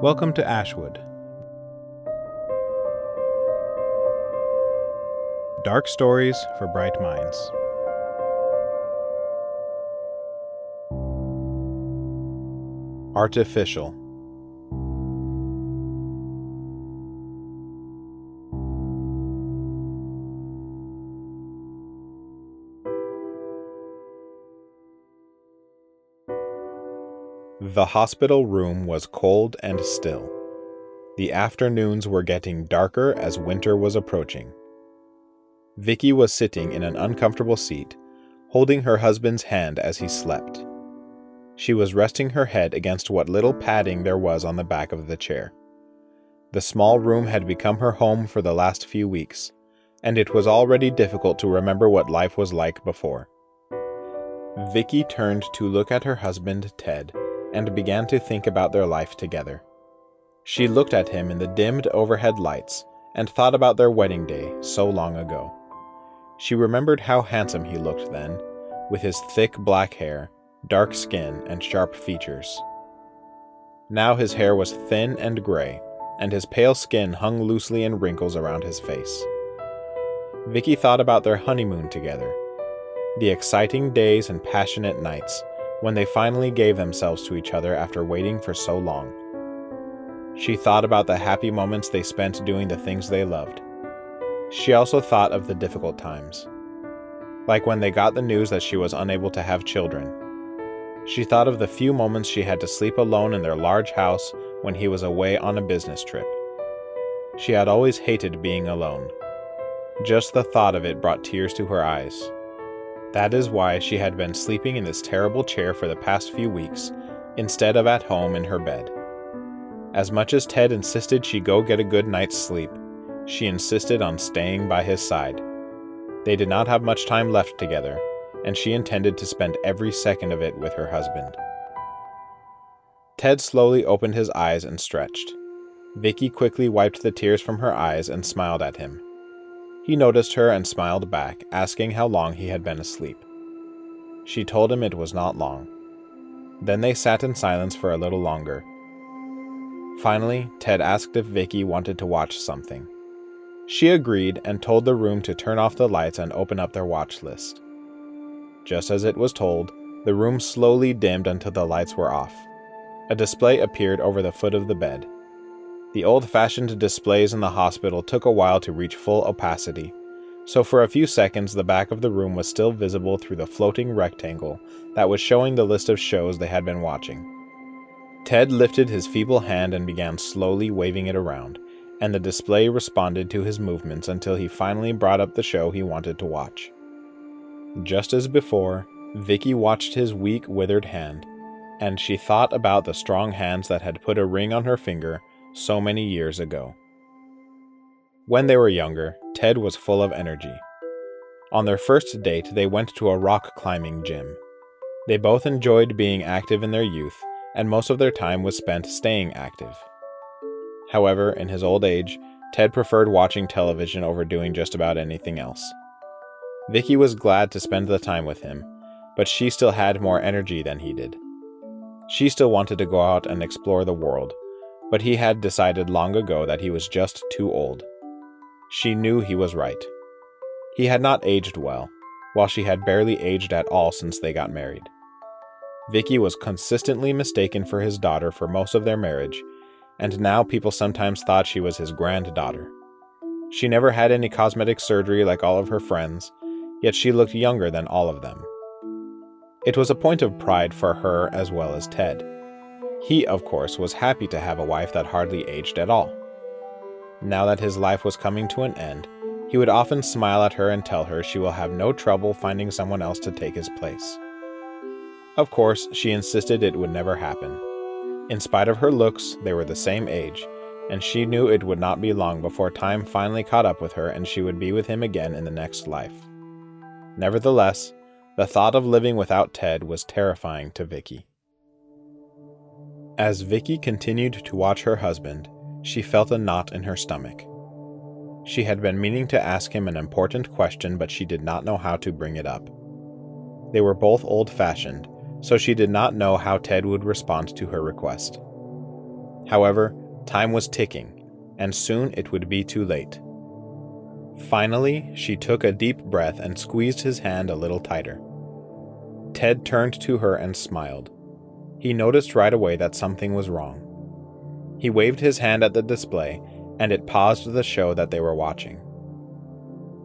Welcome to Ashwood. Dark stories for bright minds. Artificial. The hospital room was cold and still. The afternoons were getting darker as winter was approaching. Vicky was sitting in an uncomfortable seat, holding her husband's hand as he slept. She was resting her head against what little padding there was on the back of the chair. The small room had become her home for the last few weeks, and it was already difficult to remember what life was like before. Vicky turned to look at her husband, Ted, and began to think about their life together. She looked at him in the dimmed overhead lights and thought about their wedding day so long ago. She remembered how handsome he looked then, with his thick black hair, dark skin, and sharp features. Now his hair was thin and gray, and his pale skin hung loosely in wrinkles around his face. Vicky thought about their honeymoon together, the exciting days and passionate nights when they finally gave themselves to each other after waiting for so long. She thought about the happy moments they spent doing the things they loved. She also thought of the difficult times, like when they got the news that she was unable to have children. She thought of the few moments she had to sleep alone in their large house when he was away on a business trip. She had always hated being alone. Just the thought of it brought tears to her eyes. That is why she had been sleeping in this terrible chair for the past few weeks, instead of at home in her bed. As much as Ted insisted she go get a good night's sleep, she insisted on staying by his side. They did not have much time left together, and she intended to spend every second of it with her husband. Ted slowly opened his eyes and stretched. Vicky quickly wiped the tears from her eyes and smiled at him. He noticed her and smiled back, asking how long he had been asleep. She told him it was not long. Then they sat in silence for a little longer. Finally, Ted asked if Vicky wanted to watch something. She agreed and told the room to turn off the lights and open up their watch list. Just as it was told, the room slowly dimmed until the lights were off. A display appeared over the foot of the bed. The old fashioned displays in the hospital took a while to reach full opacity, so for a few seconds the back of the room was still visible through the floating rectangle that was showing the list of shows they had been watching. Ted lifted his feeble hand and began slowly waving it around, and the display responded to his movements until he finally brought up the show he wanted to watch. Just as before, Vicky watched his weak, withered hand, and she thought about the strong hands that had put a ring on her finger so many years ago. When they were younger, Ted was full of energy. On their first date, they went to a rock climbing gym. They both enjoyed being active in their youth, and most of their time was spent staying active. However, in his old age, Ted preferred watching television over doing just about anything else. Vicky was glad to spend the time with him, but she still had more energy than he did. She still wanted to go out and explore the world, but he had decided long ago that he was just too old. She knew he was right. He had not aged well, while she had barely aged at all since they got married. Vicky was consistently mistaken for his daughter for most of their marriage, and now people sometimes thought she was his granddaughter. She never had any cosmetic surgery like all of her friends, yet she looked younger than all of them. It was a point of pride for her as well as Ted. He, of course, was happy to have a wife that hardly aged at all. Now that his life was coming to an end, he would often smile at her and tell her she will have no trouble finding someone else to take his place. Of course, she insisted it would never happen. In spite of her looks, they were the same age, and she knew it would not be long before time finally caught up with her and she would be with him again in the next life. Nevertheless, the thought of living without Ted was terrifying to Vicky. As Vicky continued to watch her husband, she felt a knot in her stomach. She had been meaning to ask him an important question, but she did not know how to bring it up. They were both old fashioned, so she did not know how Ted would respond to her request. However, time was ticking, and soon it would be too late. Finally, she took a deep breath and squeezed his hand a little tighter. Ted turned to her and smiled. He noticed right away that something was wrong. He waved his hand at the display, and it paused the show that they were watching.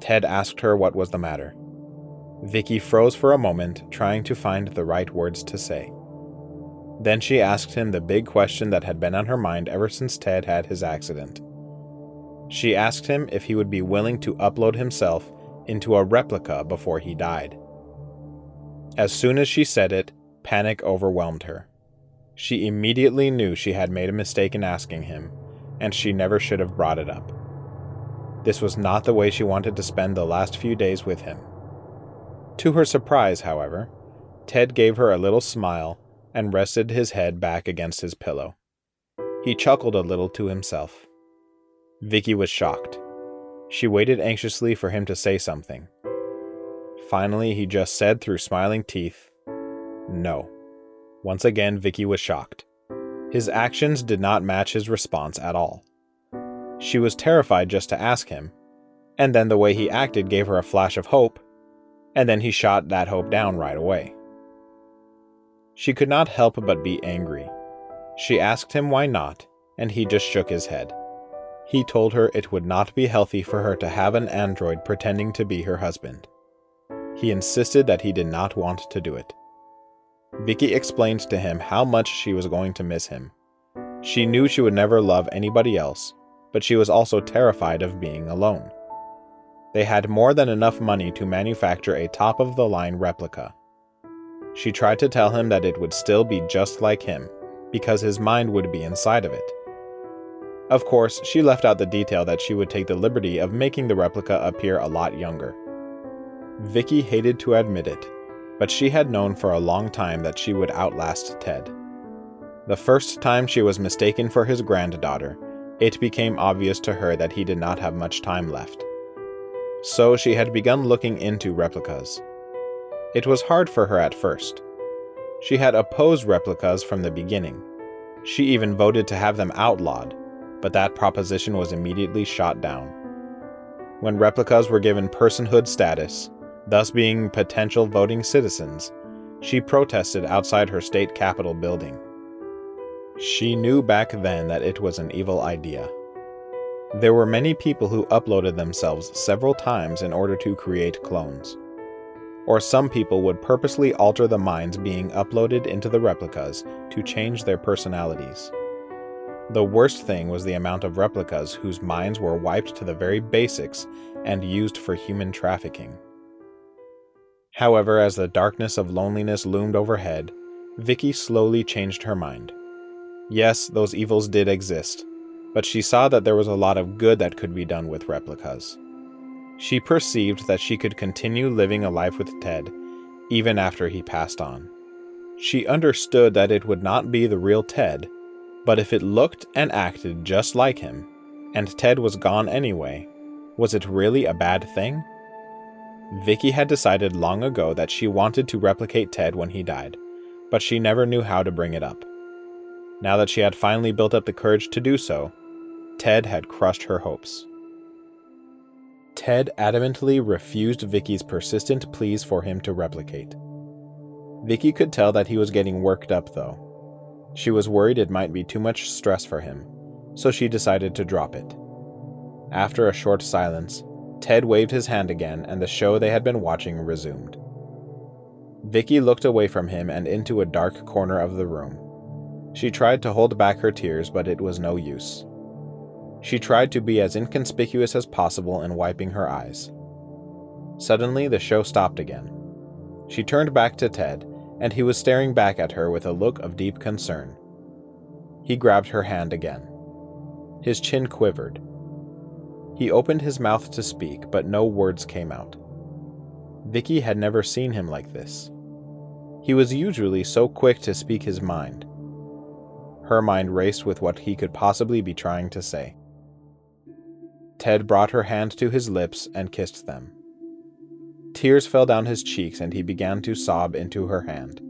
Ted asked her what was the matter. Vicky froze for a moment, trying to find the right words to say. Then she asked him the big question that had been on her mind ever since Ted had his accident. She asked him if he would be willing to upload himself into a replica before he died. As soon as she said it, panic overwhelmed her. She immediately knew she had made a mistake in asking him, and she never should have brought it up. This was not the way she wanted to spend the last few days with him. To her surprise, however, Ted gave her a little smile and rested his head back against his pillow. He chuckled a little to himself. Vicky was shocked. She waited anxiously for him to say something. Finally, he just said through smiling teeth, No. Once again, Vicky was shocked. His actions did not match his response at all. She was terrified just to ask him, and then the way he acted gave her a flash of hope, and then he shot that hope down right away. She could not help but be angry. She asked him why not, and he just shook his head. He told her it would not be healthy for her to have an android pretending to be her husband. He insisted that he did not want to do it. Vicky explained to him how much she was going to miss him. She knew she would never love anybody else, but she was also terrified of being alone. They had more than enough money to manufacture a top of the line replica. She tried to tell him that it would still be just like him, because his mind would be inside of it. Of course, she left out the detail that she would take the liberty of making the replica appear a lot younger. Vicky hated to admit it, but she had known for a long time that she would outlast Ted. The first time she was mistaken for his granddaughter, it became obvious to her that he did not have much time left. So she had begun looking into replicas. It was hard for her at first. She had opposed replicas from the beginning. She even voted to have them outlawed, but that proposition was immediately shot down. When replicas were given personhood status, thus being potential voting citizens, she protested outside her state capitol building. She knew back then that it was an evil idea. There were many people who uploaded themselves several times in order to create clones. Or some people would purposely alter the minds being uploaded into the replicas to change their personalities. The worst thing was the amount of replicas whose minds were wiped to the very basics and used for human trafficking. However, as the darkness of loneliness loomed overhead, Vicky slowly changed her mind. Yes, those evils did exist, but she saw that there was a lot of good that could be done with replicas. She perceived that she could continue living a life with Ted even after he passed on. She understood that it would not be the real Ted, but if it looked and acted just like him, and Ted was gone anyway, was it really a bad thing? Vicky had decided long ago that she wanted to replicate Ted when he died, but she never knew how to bring it up. Now that she had finally built up the courage to do so, Ted had crushed her hopes. Ted adamantly refused Vicky's persistent pleas for him to replicate. Vicky could tell that he was getting worked up, though. She was worried it might be too much stress for him, so she decided to drop it. After a short silence, Ted waved his hand again and the show they had been watching resumed. Vicky looked away from him and into a dark corner of the room. She tried to hold back her tears, but it was no use. She tried to be as inconspicuous as possible in wiping her eyes. Suddenly, the show stopped again. She turned back to Ted, and he was staring back at her with a look of deep concern. He grabbed her hand again. His chin quivered. He opened his mouth to speak, but no words came out. Vicky had never seen him like this. He was usually so quick to speak his mind. Her mind raced with what he could possibly be trying to say. Ted brought her hand to his lips and kissed them. Tears fell down his cheeks and he began to sob into her hand.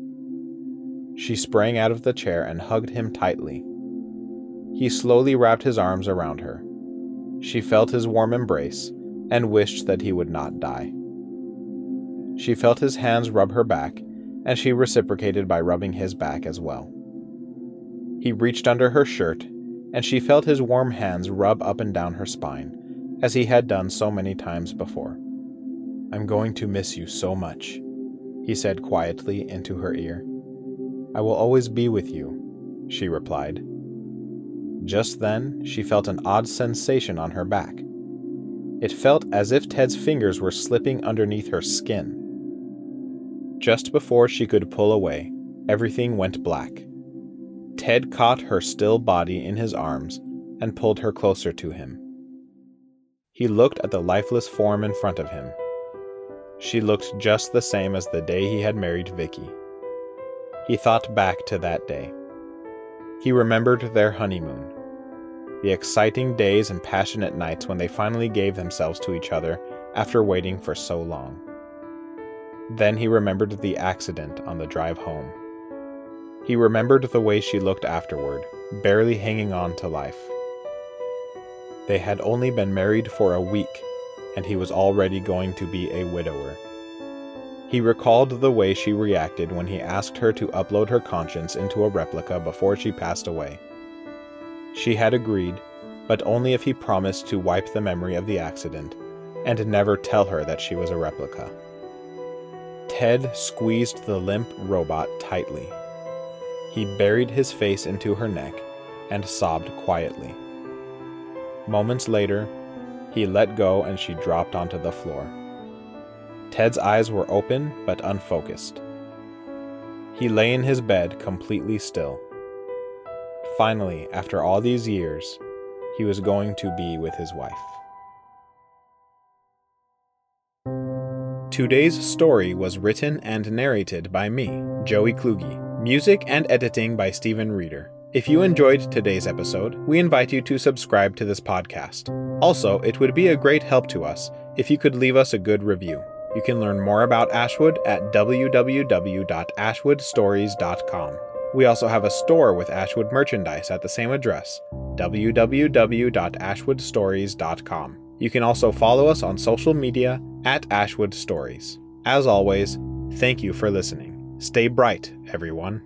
She sprang out of the chair and hugged him tightly. He slowly wrapped his arms around her. She felt his warm embrace and wished that he would not die. She felt his hands rub her back, and she reciprocated by rubbing his back as well. He reached under her shirt, and she felt his warm hands rub up and down her spine, as he had done so many times before. I'm going to miss you so much, he said quietly into her ear. I will always be with you, she replied. Just then, she felt an odd sensation on her back. It felt as if Ted's fingers were slipping underneath her skin. Just before she could pull away, everything went black. Ted caught her still body in his arms and pulled her closer to him. He looked at the lifeless form in front of him. She looked just the same as the day he had married Vicky. He thought back to that day. He remembered their honeymoon, the exciting days and passionate nights when they finally gave themselves to each other after waiting for so long. Then he remembered the accident on the drive home. He remembered the way she looked afterward, barely hanging on to life. They had only been married for a week, and he was already going to be a widower. He recalled the way she reacted when he asked her to upload her conscience into a replica before she passed away. She had agreed, but only if he promised to wipe the memory of the accident and never tell her that she was a replica. Ted squeezed the limp robot tightly. He buried his face into her neck and sobbed quietly. Moments later, he let go and she dropped onto the floor. Ted's eyes were open but unfocused. He lay in his bed completely still. Finally, after all these years, he was going to be with his wife. Today's story was written and narrated by me, Joey Kluge. Music and editing by Stephen Reeder. If you enjoyed today's episode, we invite you to subscribe to this podcast. Also, it would be a great help to us if you could leave us a good review. You can learn more about Ashwood at www.ashwoodstories.com. We also have a store with Ashwood merchandise at the same address, www.ashwoodstories.com. You can also follow us on social media at Ashwood Stories. As always, thank you for listening. Stay bright, everyone.